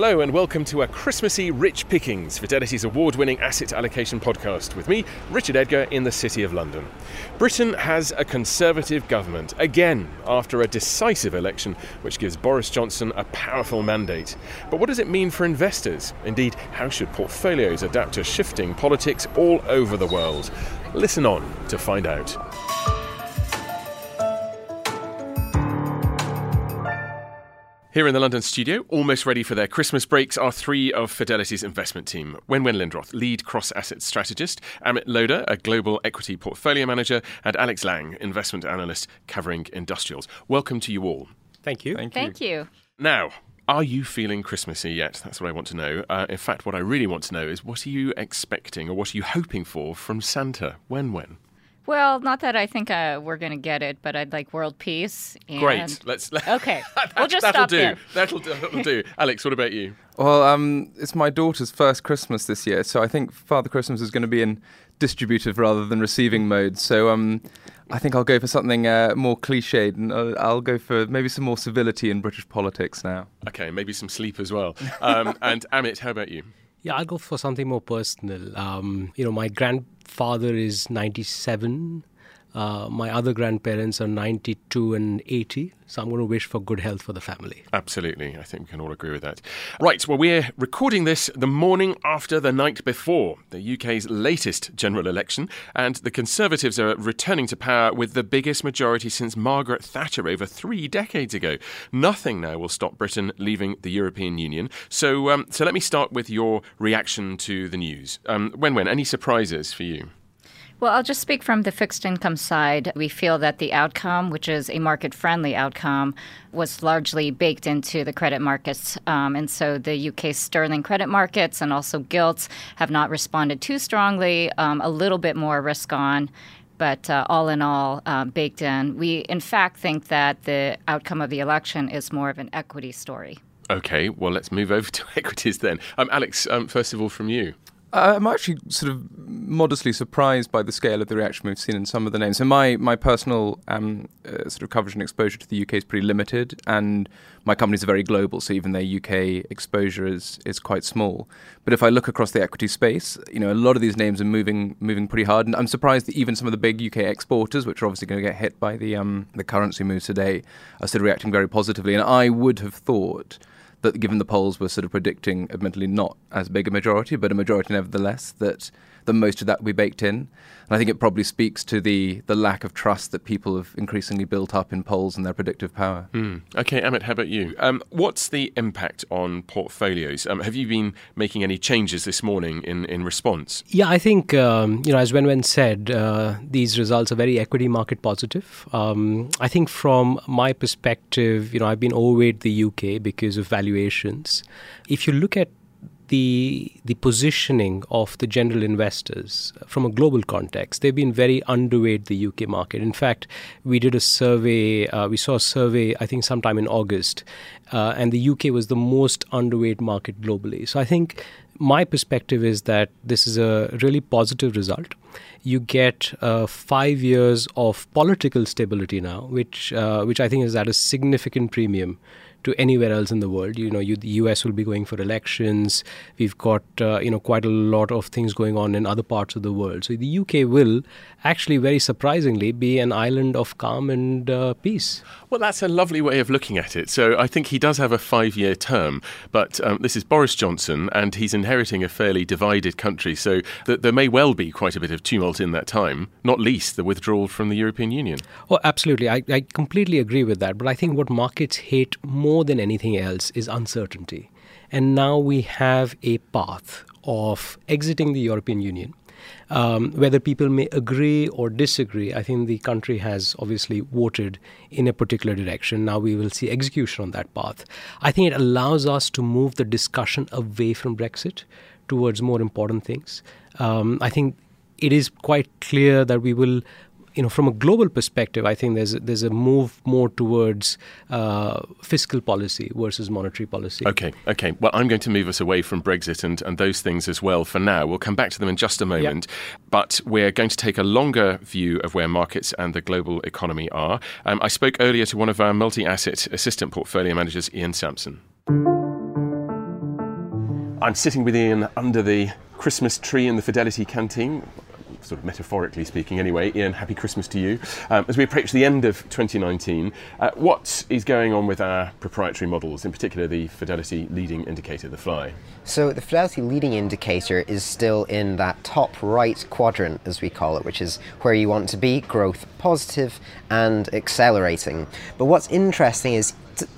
Hello and welcome to a Christmassy Rich Pickings, Fidelity's award winning asset allocation podcast with me, Richard Edgar, in the City of London. Britain has a Conservative government, again, after a decisive election which gives Boris Johnson a powerful mandate. But what does it mean for investors? Indeed, how should portfolios adapt to shifting politics all over the world? Listen on to find out. Here in the London studio, almost ready for their Christmas breaks, are three of Fidelity's investment team. Wenwen Lindroth, lead cross asset strategist, Amit Lodha, a global equity portfolio manager, and Alex Lang, investment analyst covering industrials. Welcome to you all. Thank you. Thank you. Thank you. Now, are you feeling Christmassy yet? That's what I want to know. Uh, in fact, what I really want to know is what are you expecting or what are you hoping for from Santa? Wenwen? Well, not that I think uh, we're going to get it, but I'd like world peace. And Great. Let's. Okay. that, We'll just that'll stop do. there. That'll, do- that'll do. Alex, what about you? Well, um, it's my daughter's first Christmas this year, so I think Father Christmas is going to be in distributive rather than receiving mode. So um, I think I'll go for something uh, more cliched, and I'll, I'll go for maybe some more civility in British politics now. Okay, maybe some sleep as well. Um, and Amit, how about you? Yeah, I'll go for something more personal. Um, you know, my grandfather is 97. Uh, my other grandparents are 92 and 80. So I'm going to wish for good health for the family. Absolutely. I think we can all agree with that. Right. Well, we're recording this the morning after the night before the UK's latest general election, and the Conservatives are returning to power with the biggest majority since Margaret Thatcher over three decades ago. Nothing now will stop Britain leaving the European Union. So, um, so let me start with your reaction to the news. Um, Wenwen, any surprises for you? Well, I'll just speak from the fixed income side. We feel that the outcome, which is a market friendly outcome, was largely baked into the credit markets. Um, and so the UK sterling credit markets and also gilts have not responded too strongly, um, a little bit more risk on. But uh, all in all, uh, baked in. We, in fact, think that the outcome of the election is more of an equity story. Okay, well, let's move over to equities then. Um, Alex, um, first of all, from you. I'm actually sort of modestly surprised by the scale of the reaction we've seen in some of the names. So my my personal um, uh, sort of coverage and exposure to the UK is pretty limited, and my companies are very global. So even their UK exposure is is quite small. But if I look across the equity space, you know, a lot of these names are moving moving pretty hard, and I'm surprised that even some of the big UK exporters, which are obviously going to get hit by the um, the currency moves today, are still reacting very positively. And I would have thought that given the polls were sort of predicting, admittedly not as big a majority, but a majority nevertheless, that that most of that would be baked in. And I think it probably speaks to the the lack of trust that people have increasingly built up in polls and their predictive power. Mm. Okay, Amit, how about you? Um, what's the impact on portfolios? Um, have you been making any changes this morning in, in response? Yeah, I think, um, you know, as Wenwen said, uh, these results are very equity market positive. Um, I think from my perspective, you know, I've been overweight the UK because of valuations. If you look at the the positioning of the general investors from a global context, they've been very underweight the UK market. In fact, we did a survey. Uh, we saw a survey, I think, sometime in August, uh, and the UK was the most underweight market globally. So I think my perspective is that this is a really positive result. You get uh, five years of political stability now, which uh, which I think is at a significant premium to anywhere else in the world. You know, you, the US will be going for elections. We've got uh, you know quite a lot of things going on in other parts of the world. So the UK will actually, very surprisingly, be an island of calm and uh, peace. Well, that's a lovely way of looking at it. So I think he does have a five-year term, but um, this is Boris Johnson, and he's inheriting a fairly divided country. So th- there may well be quite a bit of tumult in that time, not least the withdrawal from the European Union. Oh, absolutely. I, I completely agree with that. But I think what markets hate more than anything else is uncertainty. And now we have a path of exiting the European Union. Um, whether people may agree or disagree, I think the country has obviously voted in a particular direction. Now we will see execution on that path. I think it allows us to move the discussion away from Brexit towards more important things. Um, I think it is quite clear that we will you know, from a global perspective, I think there's a, there's a move more towards uh, fiscal policy versus monetary policy. Okay, okay. Well, I'm going to move us away from Brexit and, and those things as well for now. We'll come back to them in just a moment. Yep. But we're going to take a longer view of where markets and the global economy are. Um, I spoke earlier to one of our multi asset assistant portfolio managers, Ian Sampson. I'm sitting with Ian under the Christmas tree in the Fidelity canteen sort of metaphorically speaking anyway. Ian, happy Christmas to you. Um, as we approach the end of 2019, uh, what is going on with our proprietary models, in particular the Fidelity leading indicator, the FLI? So the Fidelity leading indicator is still in that top right quadrant, as we call it, which is where you want to be, growth positive and accelerating. But what's interesting is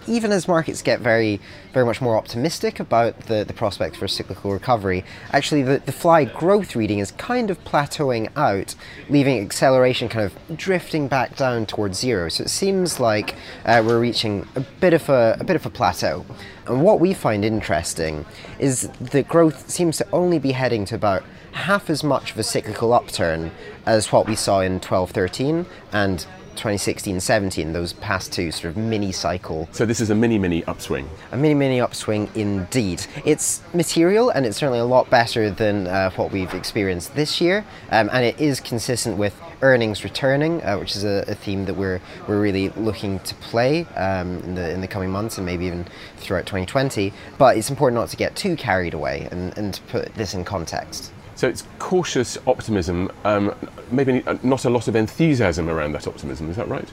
even as markets get very, very much more optimistic about the, the prospects for a cyclical recovery, actually the, the FLI growth reading is kind of plateauing out, leaving acceleration kind of drifting back down towards zero. So it seems like uh, we're reaching a bit of a, a bit of a plateau. And what we find interesting is that growth seems to only be heading to about half as much of a cyclical upturn as what we saw in 1213 and 2016 17, those past two sort of mini cycle. So, this is a mini mini upswing? A mini mini upswing indeed. It's material and it's certainly a lot better than uh, what we've experienced this year, um, and it is consistent with earnings returning, uh, which is a, a, theme that we're, we're really looking to play um, in, the, in the coming months and maybe even throughout 2020. But it's important not to get too carried away and, and to put this in context. So it's cautious optimism, um, maybe not a lot of enthusiasm around that optimism. Is that right?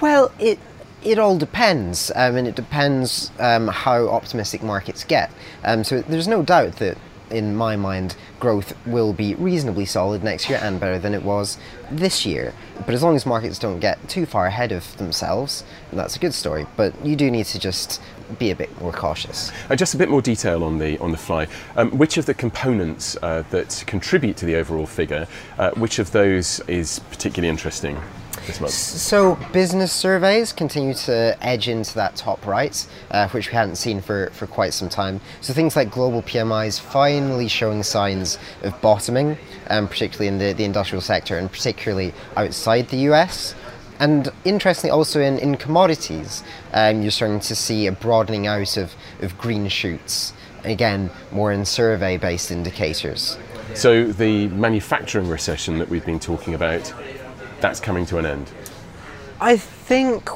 Well, it it all depends, um, and it depends um, how optimistic markets get. Um, so there's no doubt that, in my mind, growth will be reasonably solid next year and better than it was this year. But as long as markets don't get too far ahead of themselves, that's a good story. But you do need to just be a bit more cautious. Uh, just a bit more detail on the on the FLI. Um, which of the components uh, that contribute to the overall figure, uh, which of those is particularly interesting? This month? So, business surveys continue to edge into that top right, uh, which we hadn't seen for, for quite some time. So, things like global PMIs finally showing signs of bottoming, um, particularly in the, the industrial sector and particularly outside the US. And interestingly, also in, in commodities, um, you're starting to see a broadening out of, of green shoots. Again, more in survey based indicators. So, the manufacturing recession that we've been talking about, that's coming to an end? I think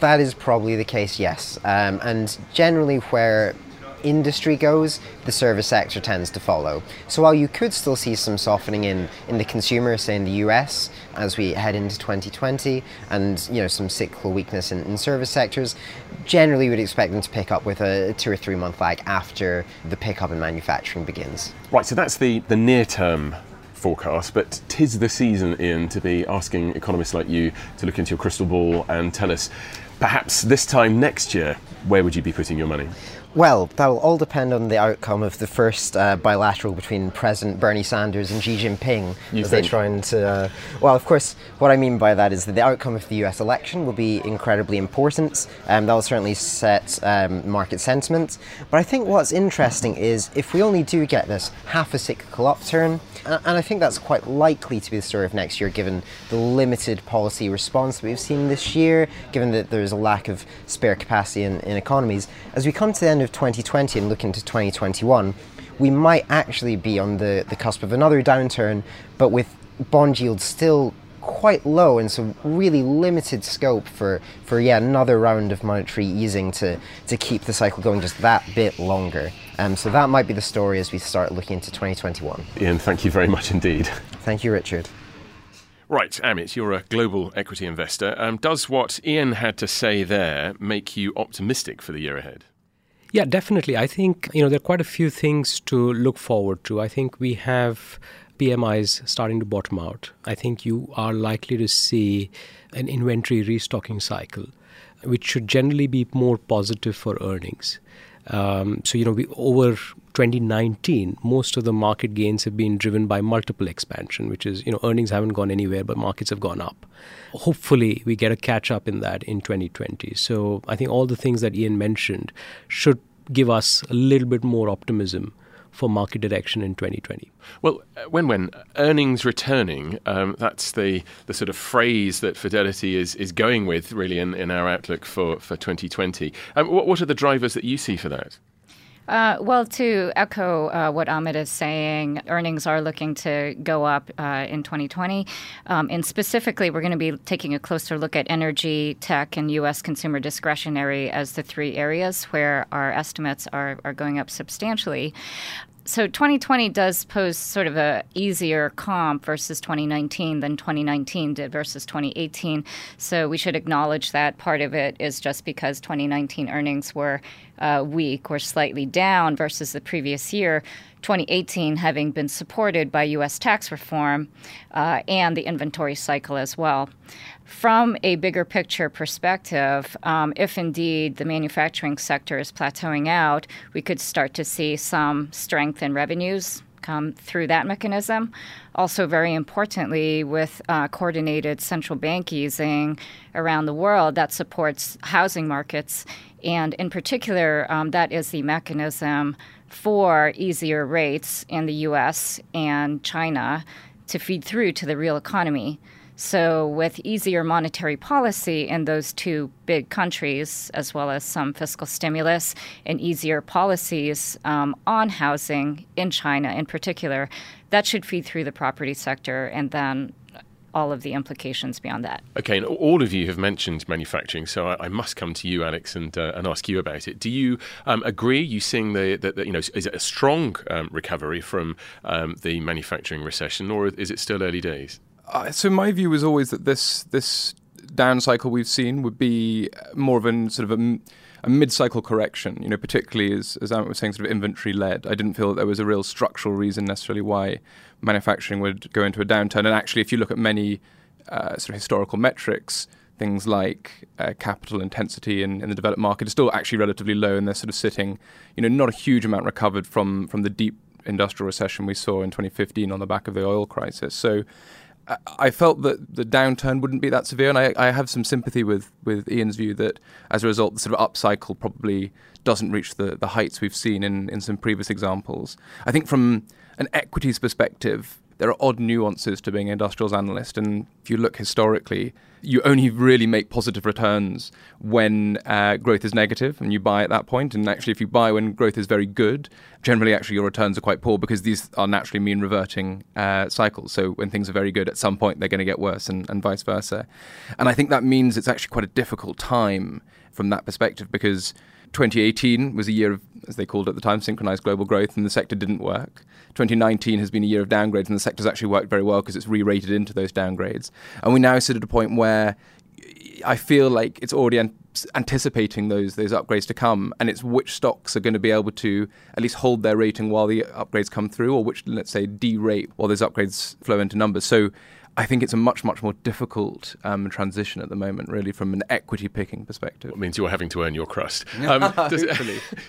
that is probably the case, yes. Um, and generally, where industry goes, the service sector tends to follow. So while you could still see some softening in, in the consumer, say in the US, as we head into 2020, and you know some cyclical weakness in, in service sectors, generally we'd expect them to pick up with a two or three month lag after the pickup in manufacturing begins. Right, so that's the, the near term forecast, but tis the season, Ian, to be asking economists like you to look into your crystal ball and tell us perhaps this time next year, where would you be putting your money? Well, that will all depend on the outcome of the first uh, bilateral between President Bernie Sanders and Xi Jinping. You as think? they try and. Uh, well, of course, what I mean by that is that the outcome of the US election will be incredibly important. Um, that will certainly set um, market sentiment. But I think what's interesting is if we only do get this half a cyclical upturn, and I think that's quite likely to be the story of next year given the limited policy response that we've seen this year, given that there's a lack of spare capacity in, in economies. As we come to the end of 2020 and look into 2021, we might actually be on the, the cusp of another downturn, but with bond yields still quite low and so really limited scope for, for yeah another round of monetary easing to, to keep the cycle going just that bit longer. Um, so that might be the story as we start looking into 2021. Ian, thank you very much indeed. Thank you, Richard. Right, Amit, you're a global equity investor. Um, does what Ian had to say there make you optimistic for the year ahead? Yeah, definitely. I think you know there are quite a few things to look forward to. I think we have PMIs starting to bottom out. I think you are likely to see an inventory restocking cycle, which should generally be more positive for earnings. Um, so you know, we, over 2019, most of the market gains have been driven by multiple expansion, which is you know earnings haven't gone anywhere, but markets have gone up. Hopefully, we get a catch up in that in 2020. So I think all the things that Ian mentioned should give us a little bit more optimism for market direction in 2020. Well, Wenwen earnings returning, um, that's the, the sort of phrase that Fidelity is, is going with really in, in our outlook for, for 2020. Um, what, what are the drivers that you see for that? Uh, well, to echo uh, what Amit is saying, earnings are looking to go up uh, in 2020. Um, and specifically, we're going to be taking a closer look at energy, tech, and U.S. consumer discretionary as the three areas where our estimates are, are going up substantially so 2020 does pose sort of a easier comp versus 2019 than 2019 did versus 2018. So we should acknowledge that part of it is just because 2019 earnings were uh, weak or slightly down versus the previous year. 2018 having been supported by U.S. tax reform uh, and the inventory cycle as well. From a bigger picture perspective, um, if indeed the manufacturing sector is plateauing out, we could start to see some strength in revenues come through that mechanism. Also, very importantly, with uh, coordinated central bank easing around the world, that supports housing markets. And in particular, um, that is the mechanism for easier rates in the US and China to feed through to the real economy. So, with easier monetary policy in those two big countries, as well as some fiscal stimulus and easier policies um, on housing in China in particular, that should feed through the property sector and then all of the implications beyond that. Okay, and all of you have mentioned manufacturing, so I, I must come to you, Alex, and, uh, and ask you about it. Do you um, agree? You seeing the, the, the, you know is it a strong um, recovery from um, the manufacturing recession, or is it still early days? Uh, so my view was always that this this down cycle we've seen would be more of a sort of a, a mid-cycle correction. You know, particularly as as Amit was saying, sort of inventory led. I didn't feel that there was a real structural reason necessarily why manufacturing would go into a downturn. And actually, if you look at many uh, sort of historical metrics, things like uh, capital intensity in, in the developed market is still actually relatively low, and they're sort of sitting, you know, not a huge amount recovered from from the deep industrial recession we saw in 2015 on the back of the oil crisis. So I felt that the downturn wouldn't be that severe, and I, I, have some sympathy with, with Ian's view that as a result, the sort of upcycle probably doesn't reach the, the heights we've seen in, in some previous examples. I think from an equities perspective, there are odd nuances to being an industrials analyst. And if you look historically, you only really make positive returns when uh, growth is negative and you buy at that point. And actually, if you buy when growth is very good, generally, actually, your returns are quite poor because these are naturally mean reverting uh, cycles. So when things are very good, at some point, they're going to get worse and, and vice versa. And I think that means it's actually quite a difficult time from that perspective because 2018 was a year of, as they called it at the time, synchronized global growth, and the sector didn't work. 2019 has been a year of downgrades, and the sector's actually worked very well because it's re rated into those downgrades. And we now sit at a point where I feel like it's already an- anticipating those those upgrades to come, and it's which stocks are going to be able to at least hold their rating while the upgrades come through, or which, let's say, derate while those upgrades flow into numbers. So I think it's a much, much more difficult um, transition at the moment, really, from an equity picking perspective. It means you're having to earn your crust. Um, does,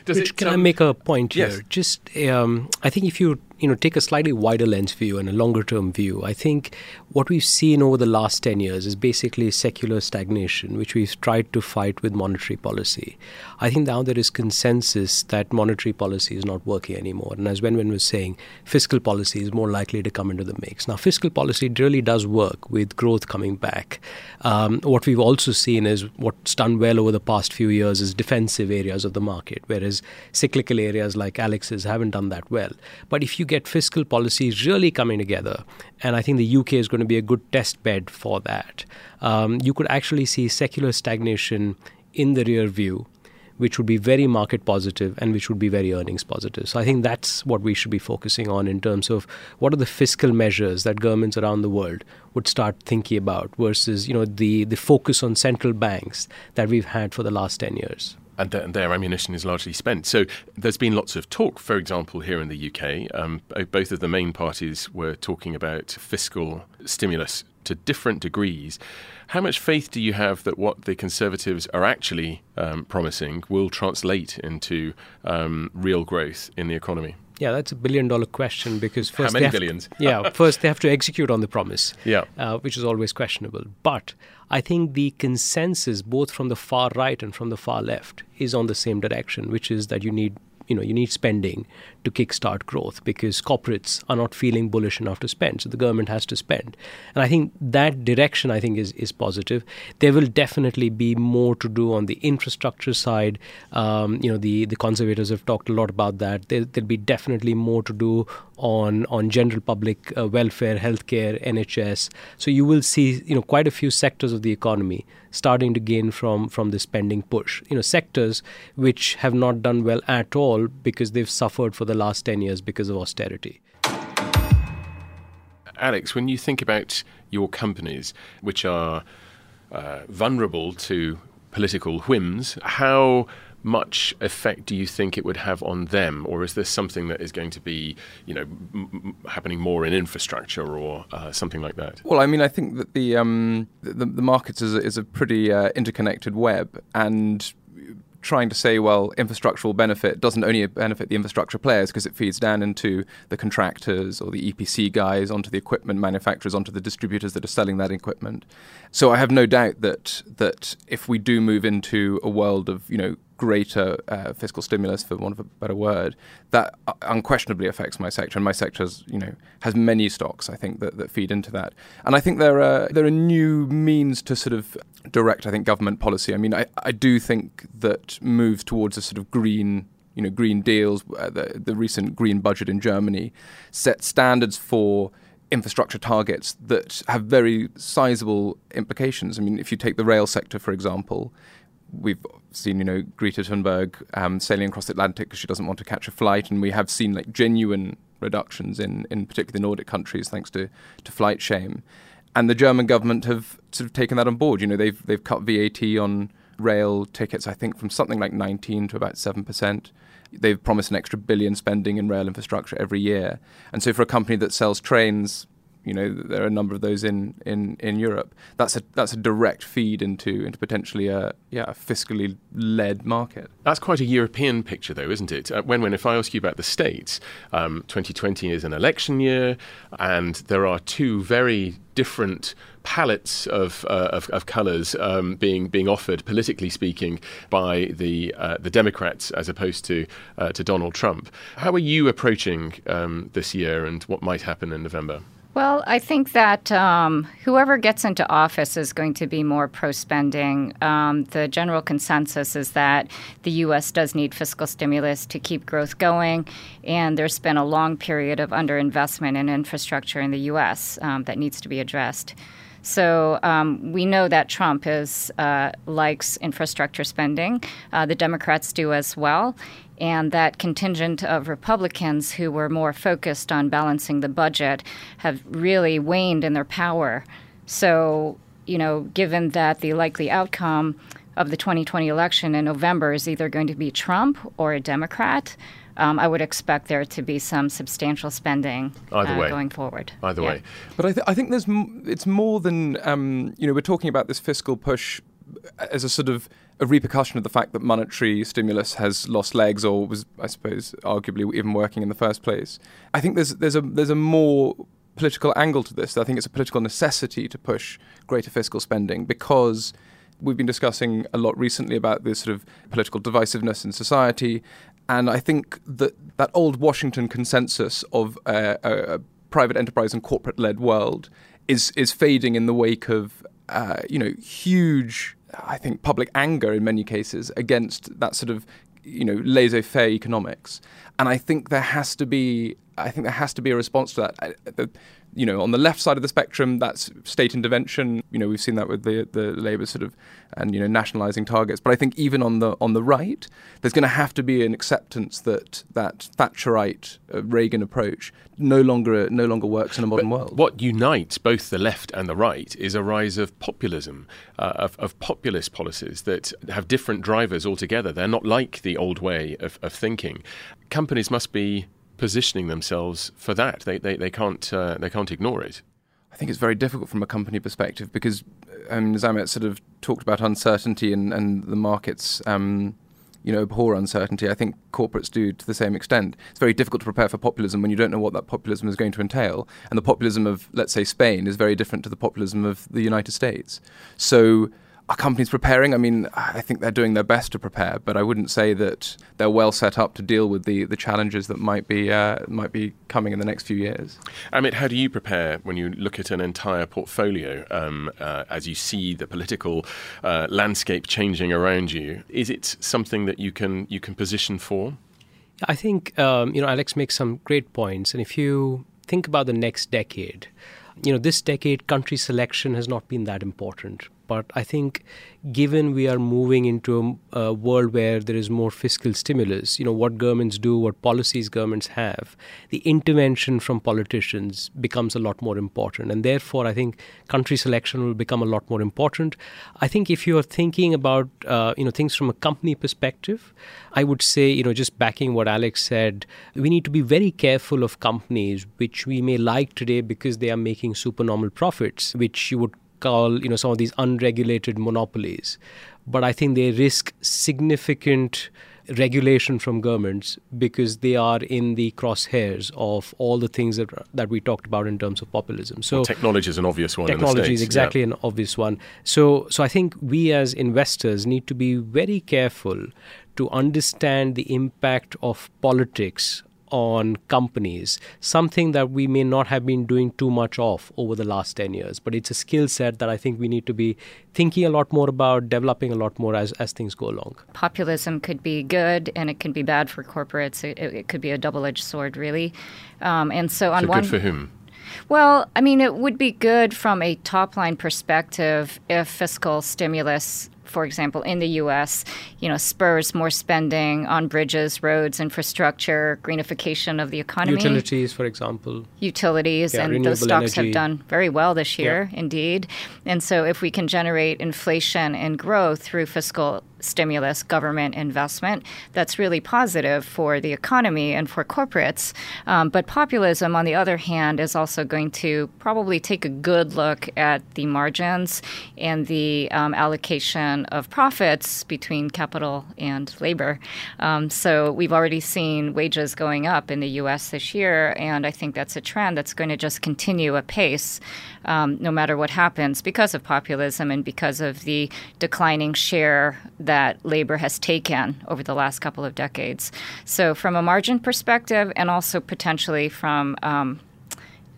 does it, can um, I make a point yes. here? Just, um, I think if you you know take a slightly wider lens view and a longer term view. I think what we've seen over the last 10 years is basically secular stagnation which we've tried to fight with monetary policy. I think now there is consensus that monetary policy is not working anymore. And as wenwen was saying fiscal policy is more likely to come into the mix. Now fiscal policy really does work with growth coming back. Um, what we've also seen is what's done well over the past few years is defensive areas of the market whereas cyclical areas like alex's haven't done that well. But if you you get fiscal policies really coming together, and I think the UK is going to be a good test bed for that, um, you could actually see secular stagnation in the rear view which would be very market positive and which would be very earnings positive. So I think that's what we should be focusing on in terms of what are the fiscal measures that governments around the world would start thinking about versus you know the the focus on central banks that we've had for the last 10 years and, th- their ammunition is largely spent. So there's been lots of talk, for example, here in the UK. Um, both of the main parties were talking about fiscal stimulus to different degrees. How much faith do you have that what the Conservatives are actually um, promising will translate into um, real growth in the economy? Yeah, that's a billion dollar question because first how many billions? To, yeah, first they have to execute on the promise. Yeah, uh, which is always questionable. But I think the consensus, both from the far right and from the far left, is on the same direction, which is that you need you know you need spending to kickstart growth because corporates are not feeling bullish enough to spend. So the government has to spend. And i think that direction i think is is positive. There will definitely be more to do on the infrastructure side. Um, you know the the conservatives have talked a lot about that. There, will be definitely more to do on on general public uh, welfare healthcare nhs so you will see you know quite a few sectors of the economy starting to gain from from the spending push. You know, sectors which have not done well at all because they've suffered for the last 10 years because of austerity. Alex, when you think about your companies which are uh, vulnerable to political whims, how much effect do you think it would have on them, or is this something that is going to be, you know, m- happening more in infrastructure or uh, something like that? Well, I mean, I think that the um, the, the markets is a, is a pretty uh, interconnected web, and trying to say, well, infrastructural benefit doesn't only benefit the infrastructure players because it feeds down into the contractors or the EPC guys, onto the equipment manufacturers, onto the distributors that are selling that equipment. So I have no doubt that that if we do move into a world of you know greater uh, fiscal stimulus, for want of a better word, that unquestionably affects my sector. And my sector has, you know, has many stocks, I think, that, that feed into that. And I think there are there are new means to sort of direct, I think, government policy. I mean, I, I do think that moves towards a sort of green you know, green deals, uh, the, the recent green budget in Germany set standards for infrastructure targets that have very sizable implications. I mean, if you take the rail sector, for example, we've seen, you know, Greta Thunberg um, sailing across the Atlantic because she doesn't want to catch a flight, and we have seen like genuine reductions in, in particularly the Nordic countries thanks to, to flight shame. And the German government have sort of taken that on board. You know, they've they've cut VAT on rail tickets, I think, from something like 19 to about seven percent. They've promised an extra billion spending in rail infrastructure every year. And so, for a company that sells trains, you know there are a number of those in, in, in Europe. That's a that's a direct feed into into potentially a yeah a fiscally led market. That's quite a European picture, though, isn't it? Uh, Wenwen if I ask you about the states, um, 2020 is an election year, and there are two very different palettes of, uh, of, of colours um, being being offered, politically speaking, by the uh, the Democrats as opposed to uh, to Donald Trump. How are you approaching um, this year, and what might happen in November? Well, I think that um, whoever gets into office is going to be more pro spending. Um, the general consensus is that the U.S. does need fiscal stimulus to keep growth going, and there's been a long period of underinvestment in infrastructure in the U.S. Um, that needs to be addressed. So um, we know that Trump is uh, likes infrastructure spending. Uh, the Democrats do as well, and that contingent of Republicans who were more focused on balancing the budget have really waned in their power. So you know, given that the likely outcome of the 2020 election in November is either going to be Trump or a Democrat um, I would expect there to be some substantial spending Either uh, way. going forward. Either yeah. way. But I, th- I think there's m- it's more than um, you know we're talking about this fiscal push as a sort of a repercussion of the fact that monetary stimulus has lost legs or was I suppose arguably even working in the first place. I think there's there's a there's a more political angle to this. I think it's a political necessity to push greater fiscal spending because we've been discussing a lot recently about this sort of political divisiveness in society and I think that that old Washington consensus of uh, a, a, private enterprise and corporate led world is is fading in the wake of uh, you know huge I think public anger in many cases against that sort of you know laissez-faire economics. And I think there has to be I think there has to be a response to that you know, on the left side of the spectrum, that's state intervention. You know, we've seen that with the the Labour sort of and you know nationalising targets. But I think even on the on the right, there's going to have to be an acceptance that that Thatcherite uh, Reagan approach no longer no longer works in a modern but world. What unites both the left and the right is a rise of populism, uh, of, of populist policies that have different drivers altogether. They're not like the old way of, of thinking. Companies must be positioning themselves for that. They they, they can't uh, they can't ignore it. I think it's very difficult from a company perspective because um, as Amit sort of talked about uncertainty and, and the markets, um, you know, abhor uncertainty. I think corporates do to the same extent. It's very difficult to prepare for populism when you don't know what that populism is going to entail. And the populism of, let's say, Spain is very different to the populism of the United States. So are companies preparing? I mean, I think they're doing their best to prepare, but I wouldn't say that they're well set up to deal with the, the challenges that might be uh, might be coming in the next few years. Amit, how do you prepare when you look at an entire portfolio um, uh, as you see the political uh, landscape changing around you? Is it something that you can you can position for? I think um, you know Alex makes some great points, and if you think about the next decade, you know this decade country selection has not been that important but I think, given we are moving into a, a, world where there is more fiscal stimulus, you know, what governments do, what policies governments have, the intervention from politicians becomes a lot more important. And therefore, I think country selection will become a lot more important. I think if you are thinking about, uh, you know, things from a company perspective, I would say, you know, just backing what Alex said, we need to be very careful of companies which we may like today because they are making supernormal profits, which you would call you know some of these unregulated monopolies, but I think they risk significant regulation from governments because they are in the crosshairs of all the things that that we talked about in terms of populism. So well, technology is an obvious one. Technology is exactly yeah. an obvious one. So so I think we as investors need to be very careful to understand the impact of politics on companies, something that we may not have been doing too much of over the last 10 years. But it's a skill set that I think we need to be thinking a lot more about, developing a lot more as, as things go along. Populism could be good and it can be bad for corporates. It, it could be a double edged sword, really. Um, and so, on so one. good for whom? Well, I mean, it would be good from a top line perspective if fiscal stimulus for example, in the U.S., you know, spurs more spending on bridges, roads, infrastructure, greenification of the economy. Utilities, for example. Utilities, yeah, and those stocks energy. have done very well this year, yeah. indeed. And so, if we can generate inflation and growth through fiscal stimulus, government investment, that's really positive for the economy and for corporates. Um, but populism, on the other hand, is also going to probably take a good look at the margins and the um, allocation of profits between capital and labor. Um, so we've already seen wages going up in the U.S. this year, and I think that's a trend that's going to just continue apace um, no matter what happens because of populism and because of the declining share that labor has taken over the last couple of decades. So, from a margin perspective, and also potentially from um,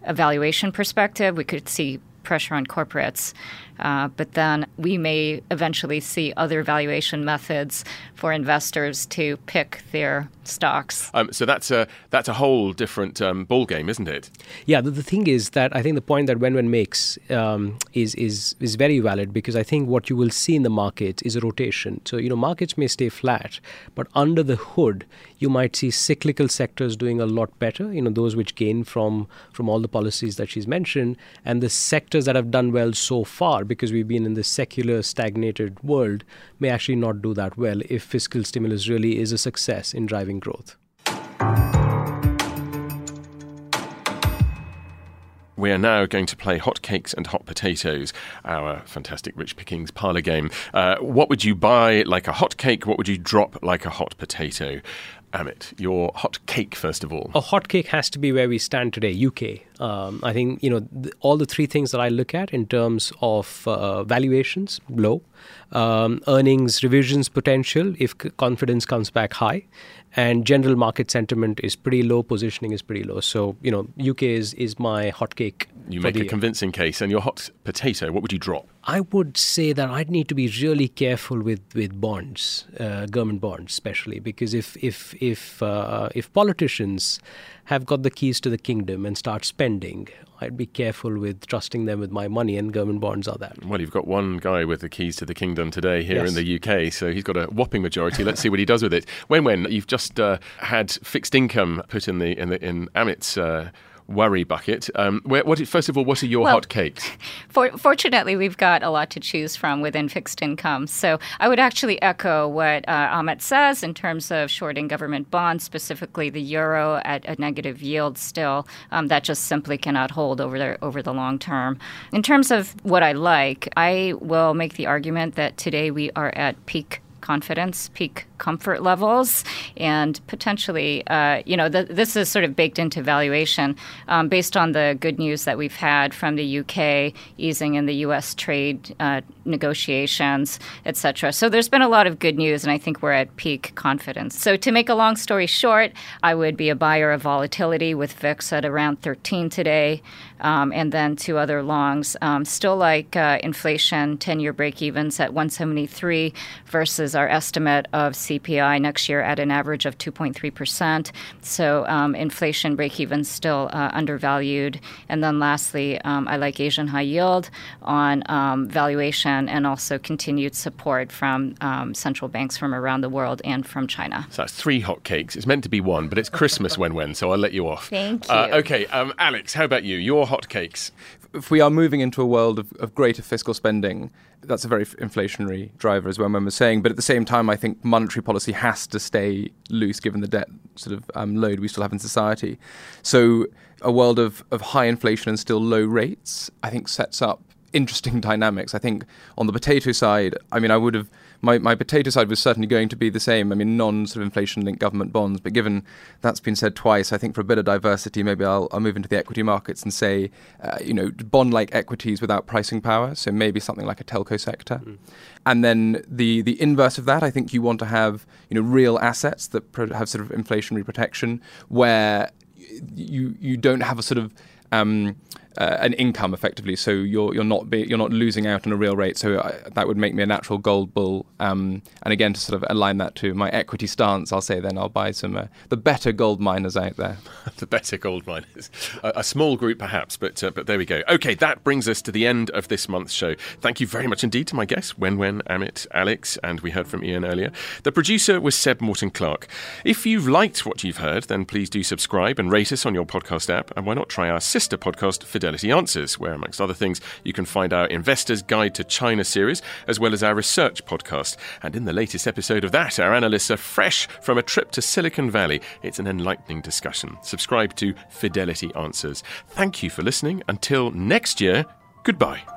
a valuation perspective, we could see pressure on corporates. Uh, but then we may eventually see other valuation methods for investors to pick their stocks. Um, so that's a that's a whole different um, ball game, isn't it? Yeah. The, the, thing is that I think the point that Wenwen makes um, is is is very valid because I think what you will see in the market is a rotation. So you know markets may stay flat, but under the hood you might see cyclical sectors doing a lot better. You know those which gain from from all the policies that she's mentioned, and the sectors that have done well so far because we've been in this secular stagnated world may actually not do that well if fiscal stimulus really is a success in driving growth. We are now going to play hot cakes and hot potatoes, our fantastic Rich Pickings parlour game. Uh, what would you buy like a hot cake? What would you drop like a hot potato? Amit, your hot cake first of all. A hot cake has to be where we stand today, UK. Um, I think you know th- all the three things that I look at in terms of uh, valuations low, um, earnings revisions potential if c- confidence comes back high, and general market sentiment is pretty low, positioning is pretty low. So you know UK is is my hot cake. You make a convincing case, and your hot potato, what would you drop? I would say that I'd need to be really careful with with bonds, uh, government bonds, especially because if if if uh, if politicians have got the keys to the kingdom and start spending, I'd be careful with trusting them with my money, and government bonds are that. Well, you've got one guy with the keys to the kingdom today here yes. in the UK, so he's got a whopping majority. Let's see what he does with it. Wenwen you've just uh, had fixed income put in the in the in Amit's. Uh, worry bucket. Um, where, what, first of all, what are your well, hot cakes? For, fortunately, we've got a lot to choose from within fixed income. So I would actually echo what uh, Amit says in terms of shorting government bonds, specifically the euro at a negative yield still. Um, that just simply cannot hold over the, over the long term. In terms of what I like, I will make the argument that today we are at peak confidence, peak comfort levels and potentially, uh, you know, the, this is sort of baked into valuation um, based on the good news that we've had from the UK easing in the U.S. trade uh, negotiations, et cetera. So there's been a lot of good news, and I think we're at peak confidence. So to make a long story short, I would be a buyer of volatility with VIX at around 13 today, um, and then two other longs. Um, still like uh, inflation 10-year break-evens at 173 versus our estimate of CPI next year at an average of 2.3%. So um, inflation break-even still uh, undervalued. And then lastly, um, I like Asian high yield on um, valuation and also continued support from um, central banks from around the world and from China. So that's three hot cakes. It's meant to be one, but it's Christmas when when, so I'll let you off. Thank Uh, you. okay, um, Alex, how about you? Your hot cakes. If we are moving into a world of, of greater fiscal spending, that's a very inflationary driver, as Wenwen was saying. But at the same time, I think monetary policy has to stay loose given the debt sort of um, load we still have in society. So a world of, of high inflation and still low rates, I think, sets up interesting dynamics. I think on the potato side, I mean, I would have my, my potato side was certainly going to be the same. I mean, non sort of inflation linked government bonds. But given that's been said twice, I think for a bit of diversity, maybe I'll, I'll move into the equity markets and say, uh, you know, bond like equities without pricing power. So maybe something like a telco sector. And then the, the inverse of that, I think you want to have, you know, real assets that pro- have sort of inflationary protection where you, you don't have a sort of um, uh, an income effectively, so you're you're not be, you're not losing out on a real rate. So I, that would make me a natural gold bull. Um, and again, to sort of align that to my equity stance, I'll say then I'll buy some uh, the better gold miners out there. the better gold miners. A, a small group, perhaps, but uh, but there we go. Okay, that brings us to the end of this month's show. Thank you very much indeed to my guests, Wenwen, Amit, Alex, and we heard from Ian earlier. The producer was Seb Morton Clark. If you've liked what you've heard, then please do subscribe and rate us on your podcast app, and why not try our sister podcast, Fidelity Answers, where, amongst other things, you can find our Investor's Guide to China series, as well as our research podcast. And in the latest episode of that, our analysts are fresh from a trip to Silicon Valley. It's an enlightening discussion. Subscribe to Fidelity Answers. Thank you for listening. Until next year, goodbye.